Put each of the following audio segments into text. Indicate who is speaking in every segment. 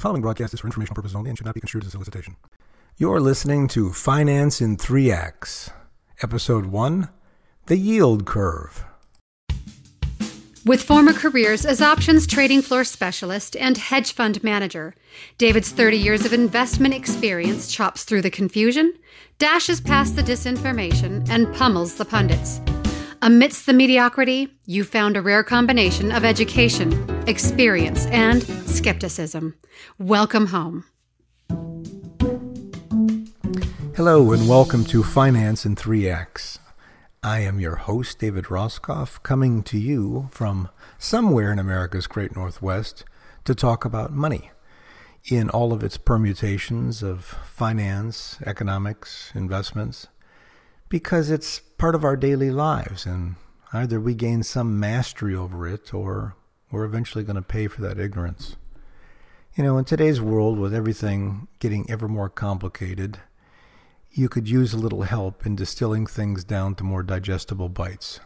Speaker 1: The following broadcast is for informational purposes only and should not be construed as a solicitation. You're listening to Finance in 3 Acts, Episode 1 The Yield Curve.
Speaker 2: With former careers as options trading floor specialist and hedge fund manager, David's 30 years of investment experience chops through the confusion, dashes past the disinformation, and pummels the pundits. Amidst the mediocrity, you found a rare combination of education, experience, and skepticism. Welcome home.
Speaker 1: Hello, and welcome to Finance in 3 Acts. I am your host, David Roskoff, coming to you from somewhere in America's great Northwest to talk about money in all of its permutations of finance, economics, investments, because it's part of our daily lives, and either we gain some mastery over it or we're eventually going to pay for that ignorance. You know, in today's world, with everything getting ever more complicated, you could use a little help in distilling things down to more digestible bites.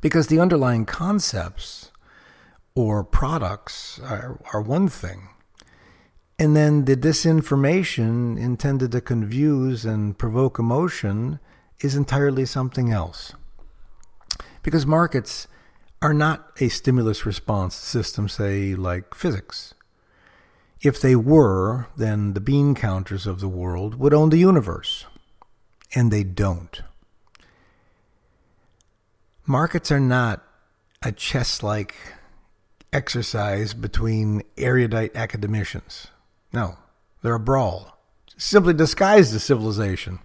Speaker 1: Because the underlying concepts or products are, are one thing, and then the disinformation intended to confuse and provoke emotion is entirely something else. Because markets are not a stimulus response system, say, like physics. If they were, then the bean counters of the world would own the universe. And they don't. Markets are not a chess like exercise between erudite academicians. No, they're a brawl, simply disguised as civilization.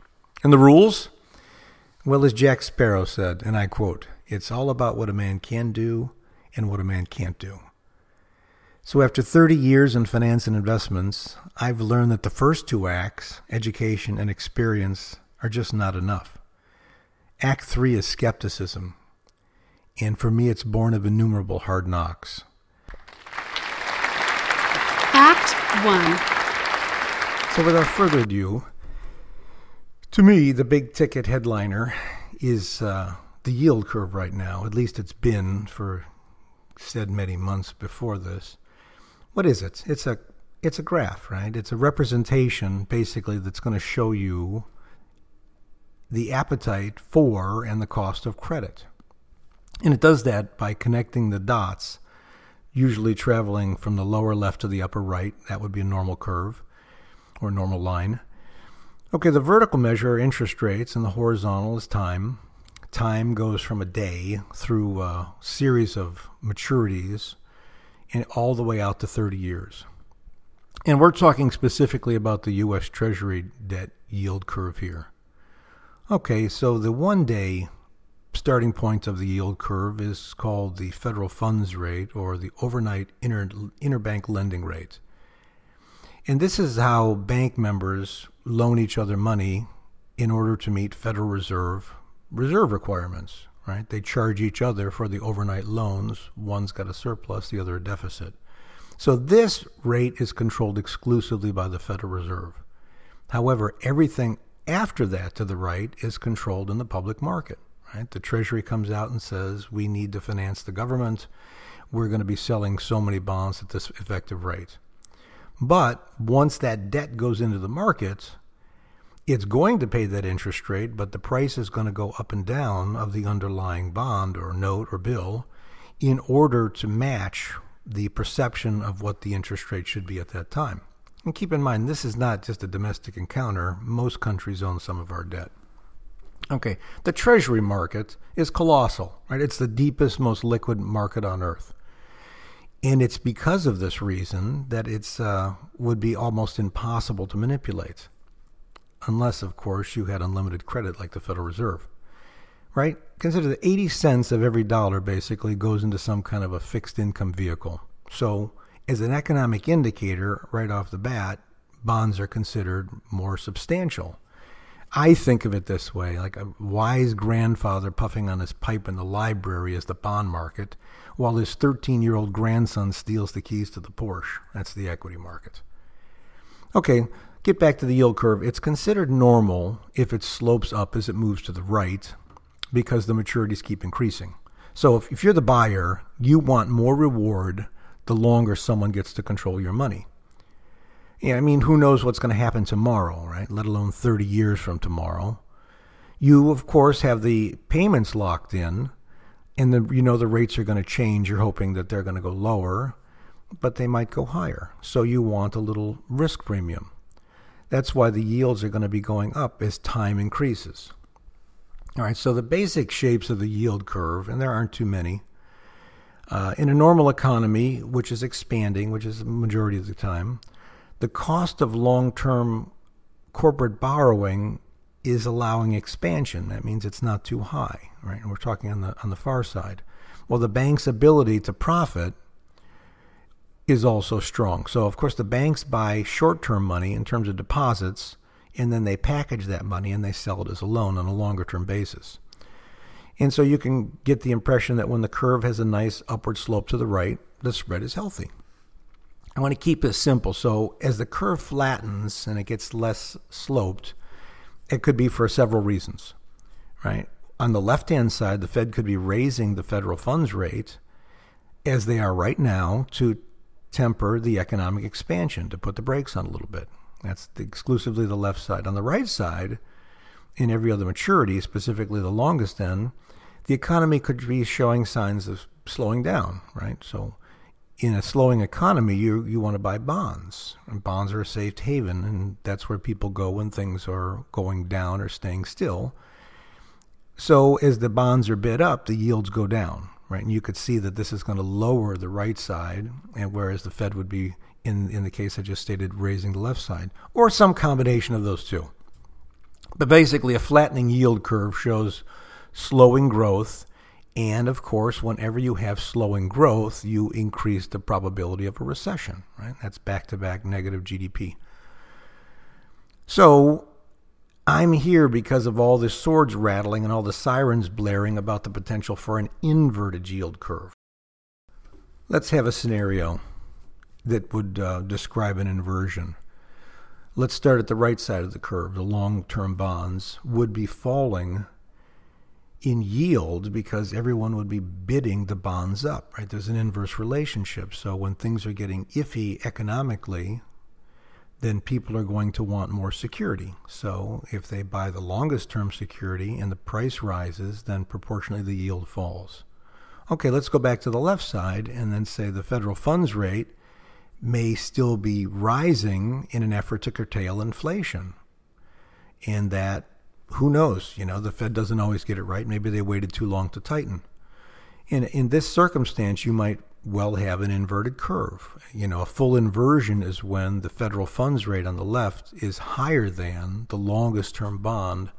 Speaker 1: And the rules? Well, as Jack Sparrow said, and I quote, it's all about what a man can do and what a man can't do. So, after 30 years in finance and investments, I've learned that the first two acts, education and experience, are just not enough. Act three is skepticism, and for me, it's born of innumerable hard knocks.
Speaker 2: Act 1
Speaker 1: So, without further ado, to me, the big ticket headliner is uh, the yield curve right now. At least it's been for said many months before this. What is it? It's a it's a graph, right? It's a representation basically that's going to show you the appetite for and the cost of credit. And it does that by connecting the dots usually traveling from the lower left to the upper right. That would be a normal curve or normal line. Okay, the vertical measure are interest rates, and the horizontal is time. Time goes from a day through a series of maturities and all the way out to 30 years. And we're talking specifically about the U.S. Treasury debt yield curve here. Okay, so the one day starting point of the yield curve is called the federal funds rate or the overnight inter, interbank lending rate. And this is how bank members loan each other money in order to meet Federal Reserve reserve requirements, right? They charge each other for the overnight loans. One's got a surplus, the other a deficit. So this rate is controlled exclusively by the Federal Reserve. However, everything after that to the right is controlled in the public market. Right? The Treasury comes out and says, we need to finance the government. We're going to be selling so many bonds at this effective rate. But once that debt goes into the market, it's going to pay that interest rate, but the price is going to go up and down of the underlying bond or note or bill in order to match the perception of what the interest rate should be at that time. And keep in mind, this is not just a domestic encounter. Most countries own some of our debt. Okay, the treasury market is colossal, right? It's the deepest, most liquid market on earth. And it's because of this reason that it's uh, would be almost impossible to manipulate, unless, of course, you had unlimited credit like the Federal Reserve. Right? Consider that 80 cents of every dollar basically goes into some kind of a fixed income vehicle. So, as an economic indicator, right off the bat, bonds are considered more substantial I think of it this way like a wise grandfather puffing on his pipe in the library is the bond market, while his 13 year old grandson steals the keys to the Porsche. That's the equity market. Okay, get back to the yield curve. It's considered normal if it slopes up as it moves to the right because the maturities keep increasing. So if, if you're the buyer, you want more reward the longer someone gets to control your money. Yeah, I mean, who knows what's going to happen tomorrow, right? Let alone 30 years from tomorrow. You, of course, have the payments locked in, and the, you know the rates are going to change. You're hoping that they're going to go lower, but they might go higher. So you want a little risk premium. That's why the yields are going to be going up as time increases. All right, so the basic shapes of the yield curve, and there aren't too many. Uh, in a normal economy, which is expanding, which is the majority of the time, the cost of long term corporate borrowing is allowing expansion. That means it's not too high, right? And we're talking on the on the far side. Well, the bank's ability to profit is also strong. So, of course, the banks buy short-term money in terms of deposits, and then they package that money and they sell it as a loan on a longer-term basis. And so you can get the impression that when the curve has a nice upward slope to the right, the spread is healthy. I want to keep this simple. So as the curve flattens and it gets less sloped, it could be for several reasons, right? On the left hand side, the Fed could be raising the federal funds rate as they are right now to temper the economic expansion, to put the brakes on a little bit. That's the, exclusively the left side. On the right side, in every other maturity, specifically the longest end, the economy could be showing signs of slowing down, right? So in a slowing economy, you you want to buy bonds. And bonds are a safe haven, and that's where people go when things are going down or staying still. So as the bonds are bid up, the yields go down, right? And you could see that this is going to lower the right side, and whereas the Fed would be in in the case I just stated raising the left side, or some combination of those two. But basically, a flattening yield curve shows slowing growth and of course, whenever you have slowing growth, you increase the probability of a recession, right? That's back to back negative GDP. So I'm here because of all the swords rattling and all the sirens blaring about the potential for an inverted yield curve. Let's have a scenario that would uh, describe an inversion. Let's start at the right side of the curve. The long term bonds would be falling in yield because everyone would be bidding the bonds up, right? There's an inverse relationship. So when things are getting iffy economically, then people are going to want more security. So if they buy the longest term security and the price rises, then proportionally the yield falls. Okay, let's go back to the left side and then say the federal funds rate may still be rising in an effort to curtail inflation. And that who knows? You know, the Fed doesn't always get it right. Maybe they waited too long to tighten. In, in this circumstance, you might well have an inverted curve. You know, a full inversion is when the federal funds rate on the left is higher than the longest term bond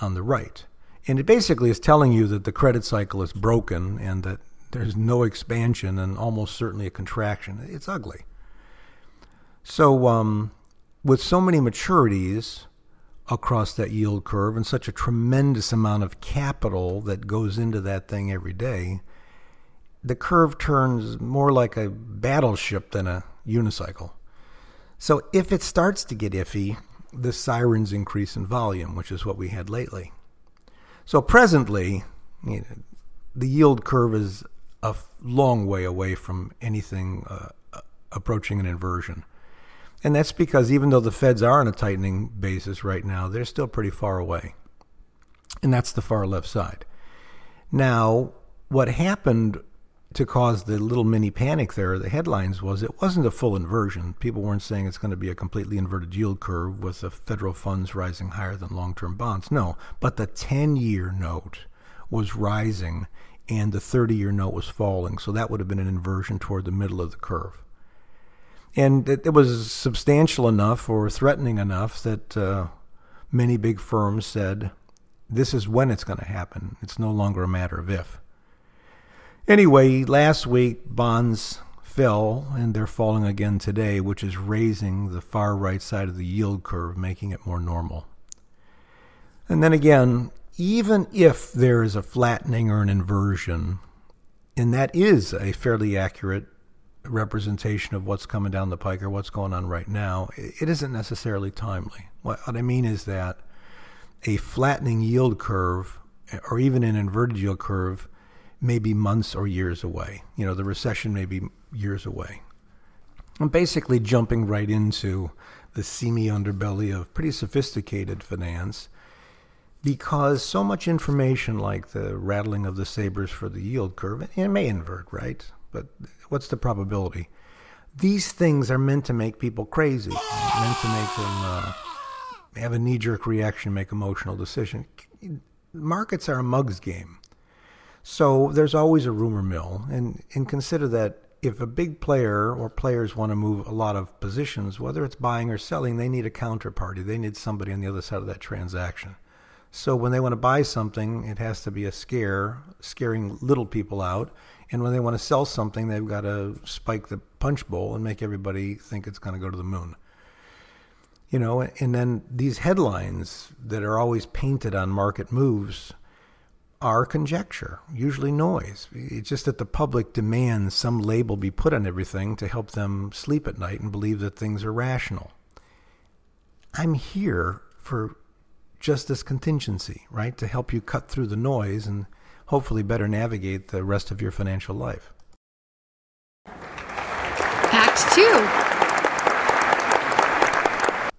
Speaker 1: on the right. And it basically is telling you that the credit cycle is broken and that there's no expansion and almost certainly a contraction. It's ugly. So, um, with so many maturities, across that yield curve and such a tremendous amount of capital that goes into that thing every day, the curve turns more like a battleship than a unicycle. So if it starts to get iffy, the sirens increase in volume, which is what we had lately. So presently, you know, the yield curve is a long way away from anything uh, approaching an inversion. And that's because even though the feds are on a tightening basis right now, they're still pretty far away. And that's the far left side. Now, what happened to cause the little mini panic there, the headlines was it wasn't a full inversion. People weren't saying it's going to be a completely inverted yield curve with the federal funds rising higher than long term bonds. No, but the 10 year note was rising and the 30 year note was falling. So that would have been an inversion toward the middle of the curve and it, it, was substantial enough or threatening enough that uh, many big firms said, "This is when it's going to happen. It's no longer a matter of if." Anyway, last week bonds fell, and they're falling again today, which is raising the far right side of the yield curve, making it more normal. And then again, even if there is a flattening or an inversion, and that is a fairly accurate representation of what's coming down the pike or what's going on right now, it isn't necessarily timely. What, I mean is that a flattening yield curve or even an inverted yield curve may be months or years away. You know, the recession may be years away. I'm basically jumping right into the seamy underbelly of pretty sophisticated finance because so much information like the rattling of the sabers for the yield curve, it may invert, right? But what's the probability? These things are meant to make people crazy, meant to make them uh, have a knee jerk reaction, make emotional decision. Markets are a mug's game. So there's always a rumor mill, and, and consider that if a big player or players want to move a lot of positions, whether it's buying or selling, they need a counterparty. They need somebody on the other side of that transaction. So when they want to buy something, it has to be a scare, scaring little people out. And when they want to sell something, they've got to spike the punch bowl and make everybody think it's going to go to the moon. You know, and then these headlines that are always painted on market moves are conjecture, usually noise. It's just that the public demands some label be put on everything to help them sleep at night and believe that things are rational. I'm here for just this contingency, right? To help you cut through the noise and hopefully better navigate the rest of your financial life.
Speaker 2: Act two.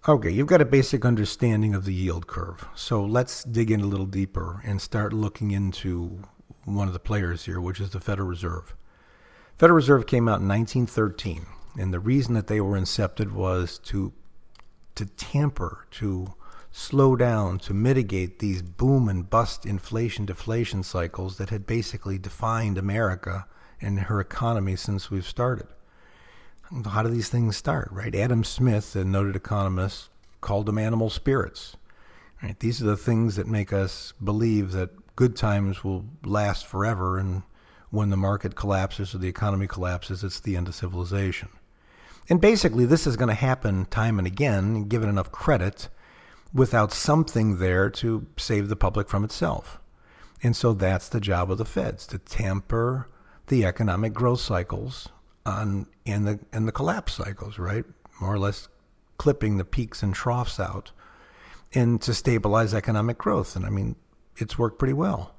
Speaker 1: Okay, you've got a basic understanding of the yield curve. So let's dig in a little deeper and start looking into one of the players here, which is the Federal Reserve. Federal Reserve came out in 1913, and the reason that they were incepted was to to tamper, to slow down, to mitigate these boom and bust inflation deflation cycles that had basically defined America and her economy since we've started how do these things start, right? Adam Smith, a noted economist, called them animal spirits. Right? These are the things that make us believe that good times will last forever, and when the market collapses or the economy collapses, it's the end of civilization. And basically, this is going to happen time and again, given enough credit, without something there to save the public from itself. And so that's the job of the feds to tamper the economic growth cycles on in the in the collapse cycles, right? More or less clipping the peaks and troughs out and to stabilize economic growth. And I mean, it's worked pretty well.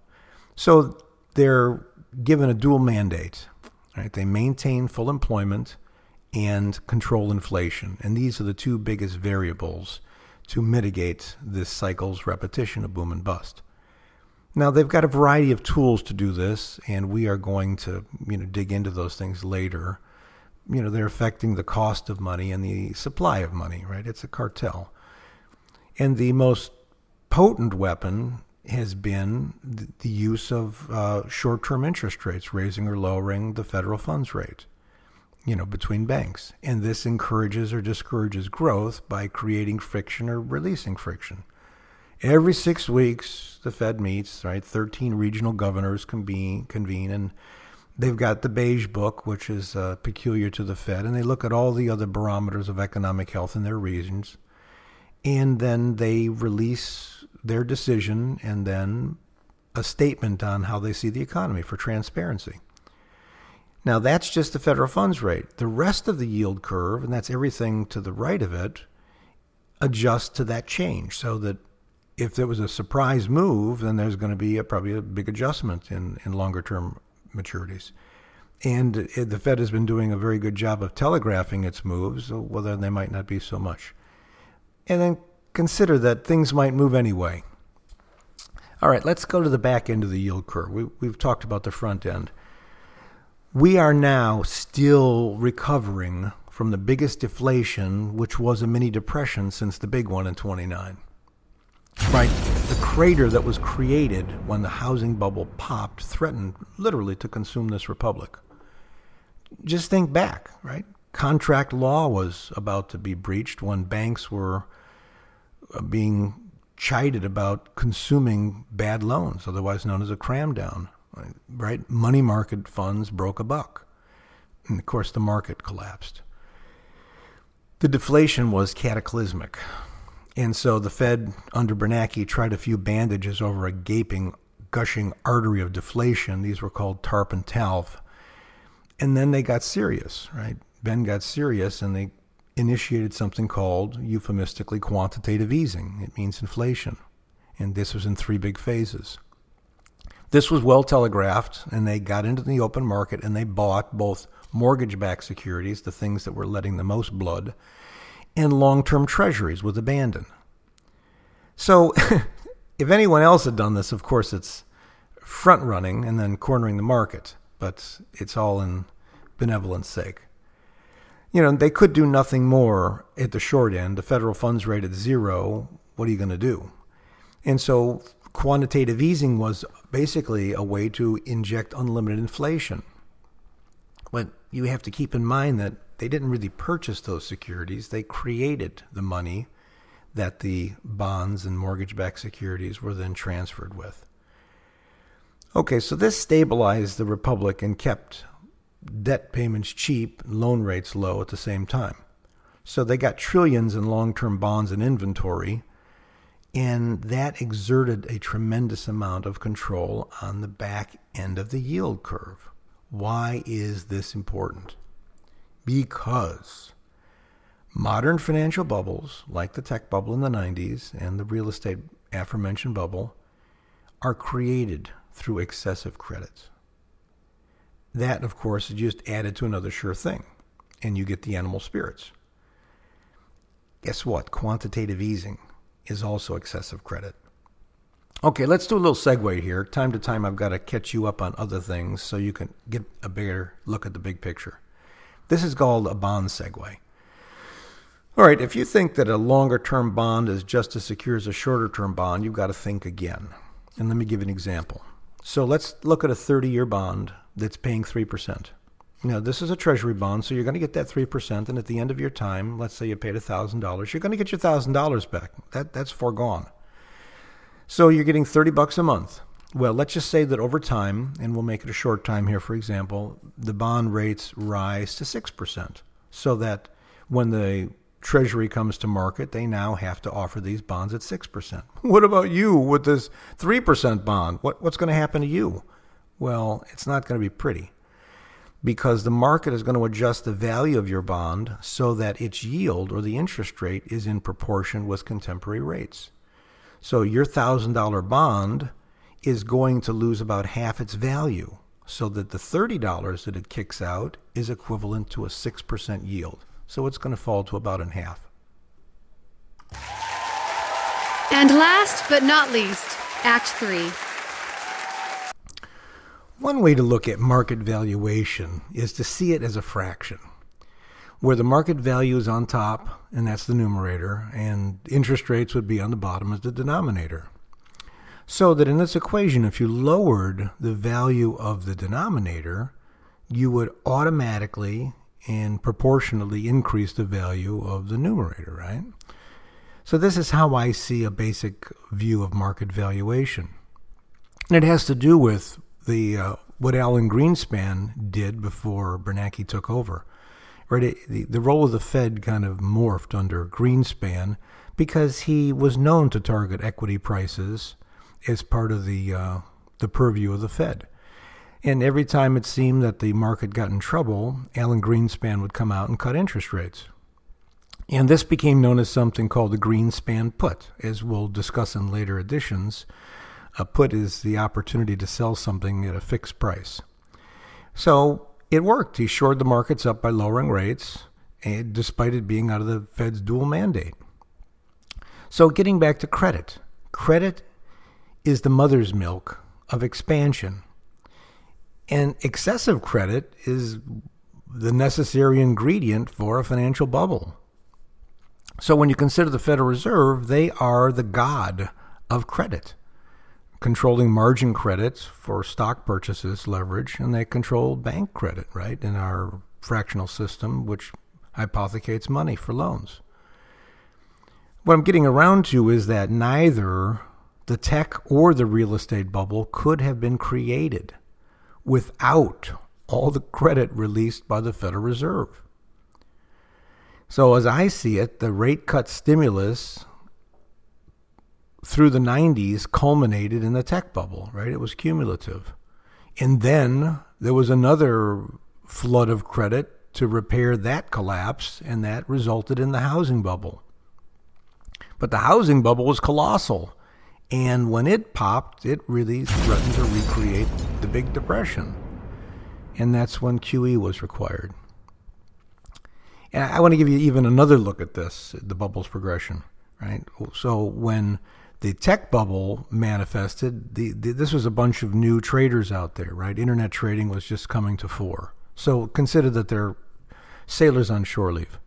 Speaker 1: So they're given a dual mandate, right? They maintain full employment and control inflation. And these are the two biggest variables to mitigate this cycle's repetition of boom and bust. Now they've got a variety of tools to do this, and we are going to you know dig into those things later. You know they're affecting the cost of money and the supply of money, right? It's a cartel, and the most potent weapon has been the use of uh, short-term interest rates, raising or lowering the federal funds rate. You know between banks, and this encourages or discourages growth by creating friction or releasing friction. Every six weeks, the Fed meets, right? 13 regional governors convene, convene and they've got the beige book, which is uh, peculiar to the Fed, and they look at all the other barometers of economic health in their regions. And then they release their decision and then a statement on how they see the economy for transparency. Now, that's just the federal funds rate. The rest of the yield curve, and that's everything to the right of it, adjusts to that change so that if there was a surprise move, then there's going to be a, probably a big adjustment in, in longer term maturities. And the Fed has been doing a very good job of telegraphing its moves, well, then they might not be so much. And then consider that things might move anyway. All right, let's go to the back end of the yield curve. We, we've talked about the front end. We are now still recovering from the biggest deflation, which was a mini depression since the big one in 29 right? The crater that was created when the housing bubble popped threatened literally to consume this republic. Just think back, right? Contract law was about to be breached when banks were uh, being chided about consuming bad loans, otherwise known as a cram down, right? Money market funds broke a buck. And of course, the market collapsed. The deflation was cataclysmic. And so the Fed under Bernanke tried a few bandages over a gaping, gushing artery of deflation. These were called TARP and TALF. And then they got serious, right? Ben got serious and they initiated something called euphemistically quantitative easing. It means inflation. And this was in three big phases. This was well telegraphed, and they got into the open market and they bought both mortgage backed securities, the things that were letting the most blood, and long term treasuries with abandon. So, if anyone else had done this, of course, it's front running and then cornering the market, but it's all in benevolence sake. You know, they could do nothing more at the short end. The federal funds rate at zero, what are you going to do? And so quantitative easing was basically a way to inject unlimited inflation. But you have to keep in mind that they didn't really purchase those securities, they created the money that the bonds and mortgage backed securities were then transferred with. Okay, so this stabilized the republic and kept debt payments cheap, and loan rates low at the same time. So they got trillions in long term bonds and inventory, and that exerted a tremendous amount of control on the back end of the yield curve. Why is this important? Because modern financial bubbles, like the tech bubble in the 90s and the real estate aforementioned bubble, are created through excessive credits. That, of course, is just added to another sure thing, and you get the animal spirits. Guess what? Quantitative easing is also excessive credit. Okay, let's do a little segue here. Time to time, I've got to catch you up on other things so you can get a bigger look at the big picture. This is called a bond segue. All right, if you think that a longer term bond is just as secure as a shorter term bond, you've got to think again. And let me give an example. So let's look at a 30 year bond that's paying 3%. Now, this is a treasury bond, so you're going to get that 3%. And at the end of your time, let's say you paid $1,000, you're going to get your $1,000 back. That, that's foregone. So you're getting 30 bucks a month. Well, let's just say that over time, and we'll make it a short time here, for example, the bond rates rise to 6%. So that when the Treasury comes to market, they now have to offer these bonds at 6%. What about you with this 3% bond? What, what's going to happen to you? Well, it's not going to be pretty because the market is going to adjust the value of your bond so that its yield or the interest rate is in proportion with contemporary rates. So your $1,000 bond is going to lose about half its value so that the $30 that it kicks out is equivalent to a 6% yield so it's going to fall to about in half.
Speaker 2: And last but not least, Act 3.
Speaker 1: One way to look at market valuation is to see it as a fraction, where the market value is on top, and that's the numerator, and interest rates would be on the bottom as the denominator. So that in this equation, if you lowered the value of the denominator, you would automatically and proportionally increase the value of the numerator, right? So this is how I see a basic view of market valuation. And it has to do with the uh, what Alan Greenspan did before Bernanke took over. Right, the, the role of the Fed kind of morphed under Greenspan because he was known to target equity prices as part of the uh, the purview of the Fed. And every time it seemed that the market got in trouble, Alan Greenspan would come out and cut interest rates. And this became known as something called the Greenspan put, as we'll discuss in later editions. A put is the opportunity to sell something at a fixed price. So it worked. He shored the markets up by lowering rates, despite it being out of the Fed's dual mandate. So getting back to credit, credit is the mother's milk of expansion. And excessive credit is the necessary ingredient for a financial bubble. So when you consider the Federal Reserve, they are the god of credit, controlling margin credits for stock purchases, leverage, and they control bank credit, right, in our fractional system, which hypothecates money for loans. What I'm getting around to is that neither the tech or the real estate bubble could have been created without all the credit released by the Federal Reserve. So, as I see it, the rate cut stimulus through the 90s culminated in the tech bubble, right? It was cumulative. And then there was another flood of credit to repair that collapse, and that resulted in the housing bubble. But the housing bubble was colossal And when it popped, it really threatened to recreate the Big Depression. And that's when QE was required. And I want to give you even another look at this, the bubble's progression, right? So when the tech bubble manifested, the, the, this was a bunch of new traders out there, right? Internet trading was just coming to fore. So consider that they're sailors on shore leave.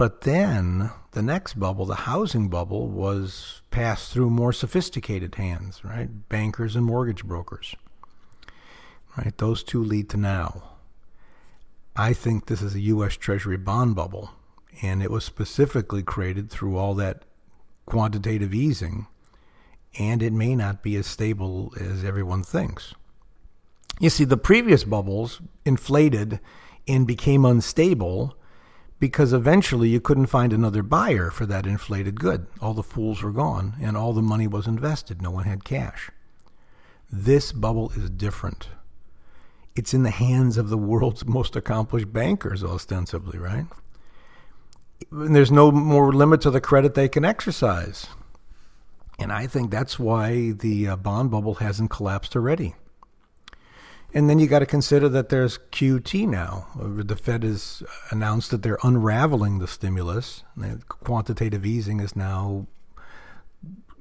Speaker 1: But then the next bubble, the housing bubble, was passed through more sophisticated hands, right? Bankers and mortgage brokers. Right? Those two lead to now. I think this is a U.S. Treasury bond bubble, and it was specifically created through all that quantitative easing, and it may not be as stable as everyone thinks. You see, the previous bubbles inflated and became unstable because eventually you couldn't find another buyer for that inflated good. All the fools were gone and all the money was invested. No one had cash. This bubble is different. It's in the hands of the world's most accomplished bankers, ostensibly, right? And there's no more limit to the credit they can exercise. And I think that's why the uh, bond bubble hasn't collapsed already. And then you got to consider that there's QT now. The Fed has announced that they're unraveling the stimulus. Quantitative easing is now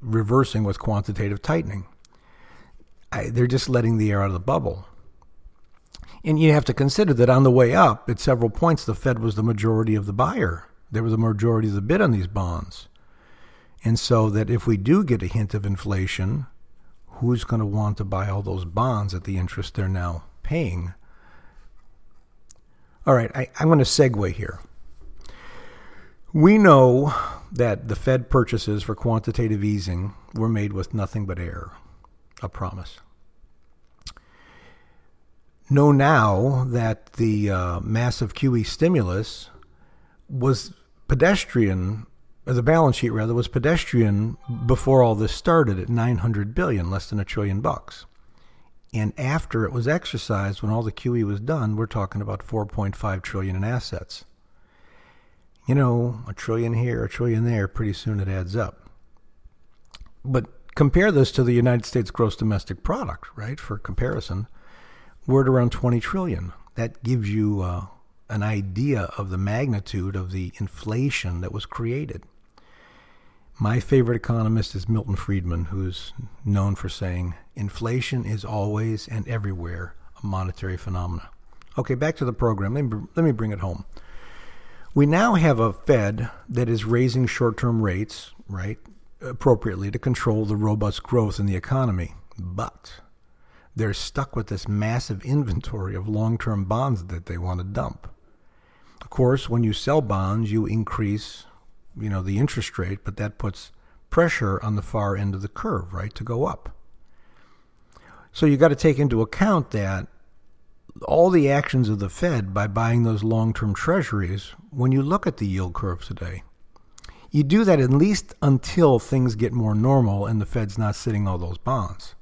Speaker 1: reversing with quantitative tightening. I, they're just letting the air out of the bubble. And you have to consider that on the way up, at several points, the Fed was the majority of the buyer. They were the majority of the bid on these bonds. And so that if we do get a hint of inflation, who's going to want to buy all those bonds at the interest they're now paying? All right, I, I'm going to segue here. We know that the Fed purchases for quantitative easing were made with nothing but air, a promise. Know now that the uh, massive QE stimulus was pedestrian the balance sheet rather was pedestrian before all this started at 900 billion, less than a trillion bucks. And after it was exercised, when all the QE was done, we're talking about 4.5 trillion in assets. You know, a trillion here, a trillion there, pretty soon it adds up. But compare this to the United States gross domestic product, right? For comparison, we're at around 20 trillion. That gives you uh, an idea of the magnitude of the inflation that was created. My favorite economist is Milton Friedman, who's known for saying, inflation is always and everywhere a monetary phenomenon. Okay, back to the program. Let me, let me bring it home. We now have a Fed that is raising short term rates, right, appropriately to control the robust growth in the economy. But they're stuck with this massive inventory of long term bonds that they want to dump. Of course, when you sell bonds, you increase you know, the interest rate, but that puts pressure on the far end of the curve, right, to go up. So you got to take into account that all the actions of the Fed by buying those long-term treasuries when you look at the yield curve today. You do that at least until things get more normal and the Fed's not sitting all those bonds.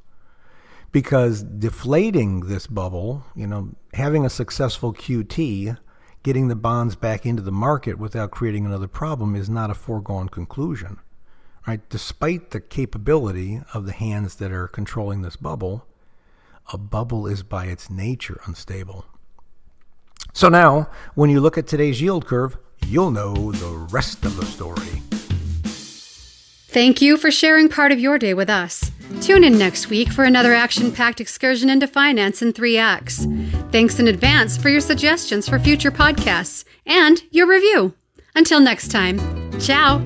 Speaker 1: Because deflating this bubble, you know, having a successful QT getting the bonds back into the market without creating another problem is not a foregone conclusion. Right? Despite the capability of the hands that are controlling this bubble, a bubble is by its nature unstable. So now, when you look at today's yield curve, you'll know the rest of the story.
Speaker 2: Thank you for sharing part of your day with us. Tune in next week for another action packed excursion into finance in three acts. Thanks in advance for your suggestions for future podcasts and your review. Until next time, ciao.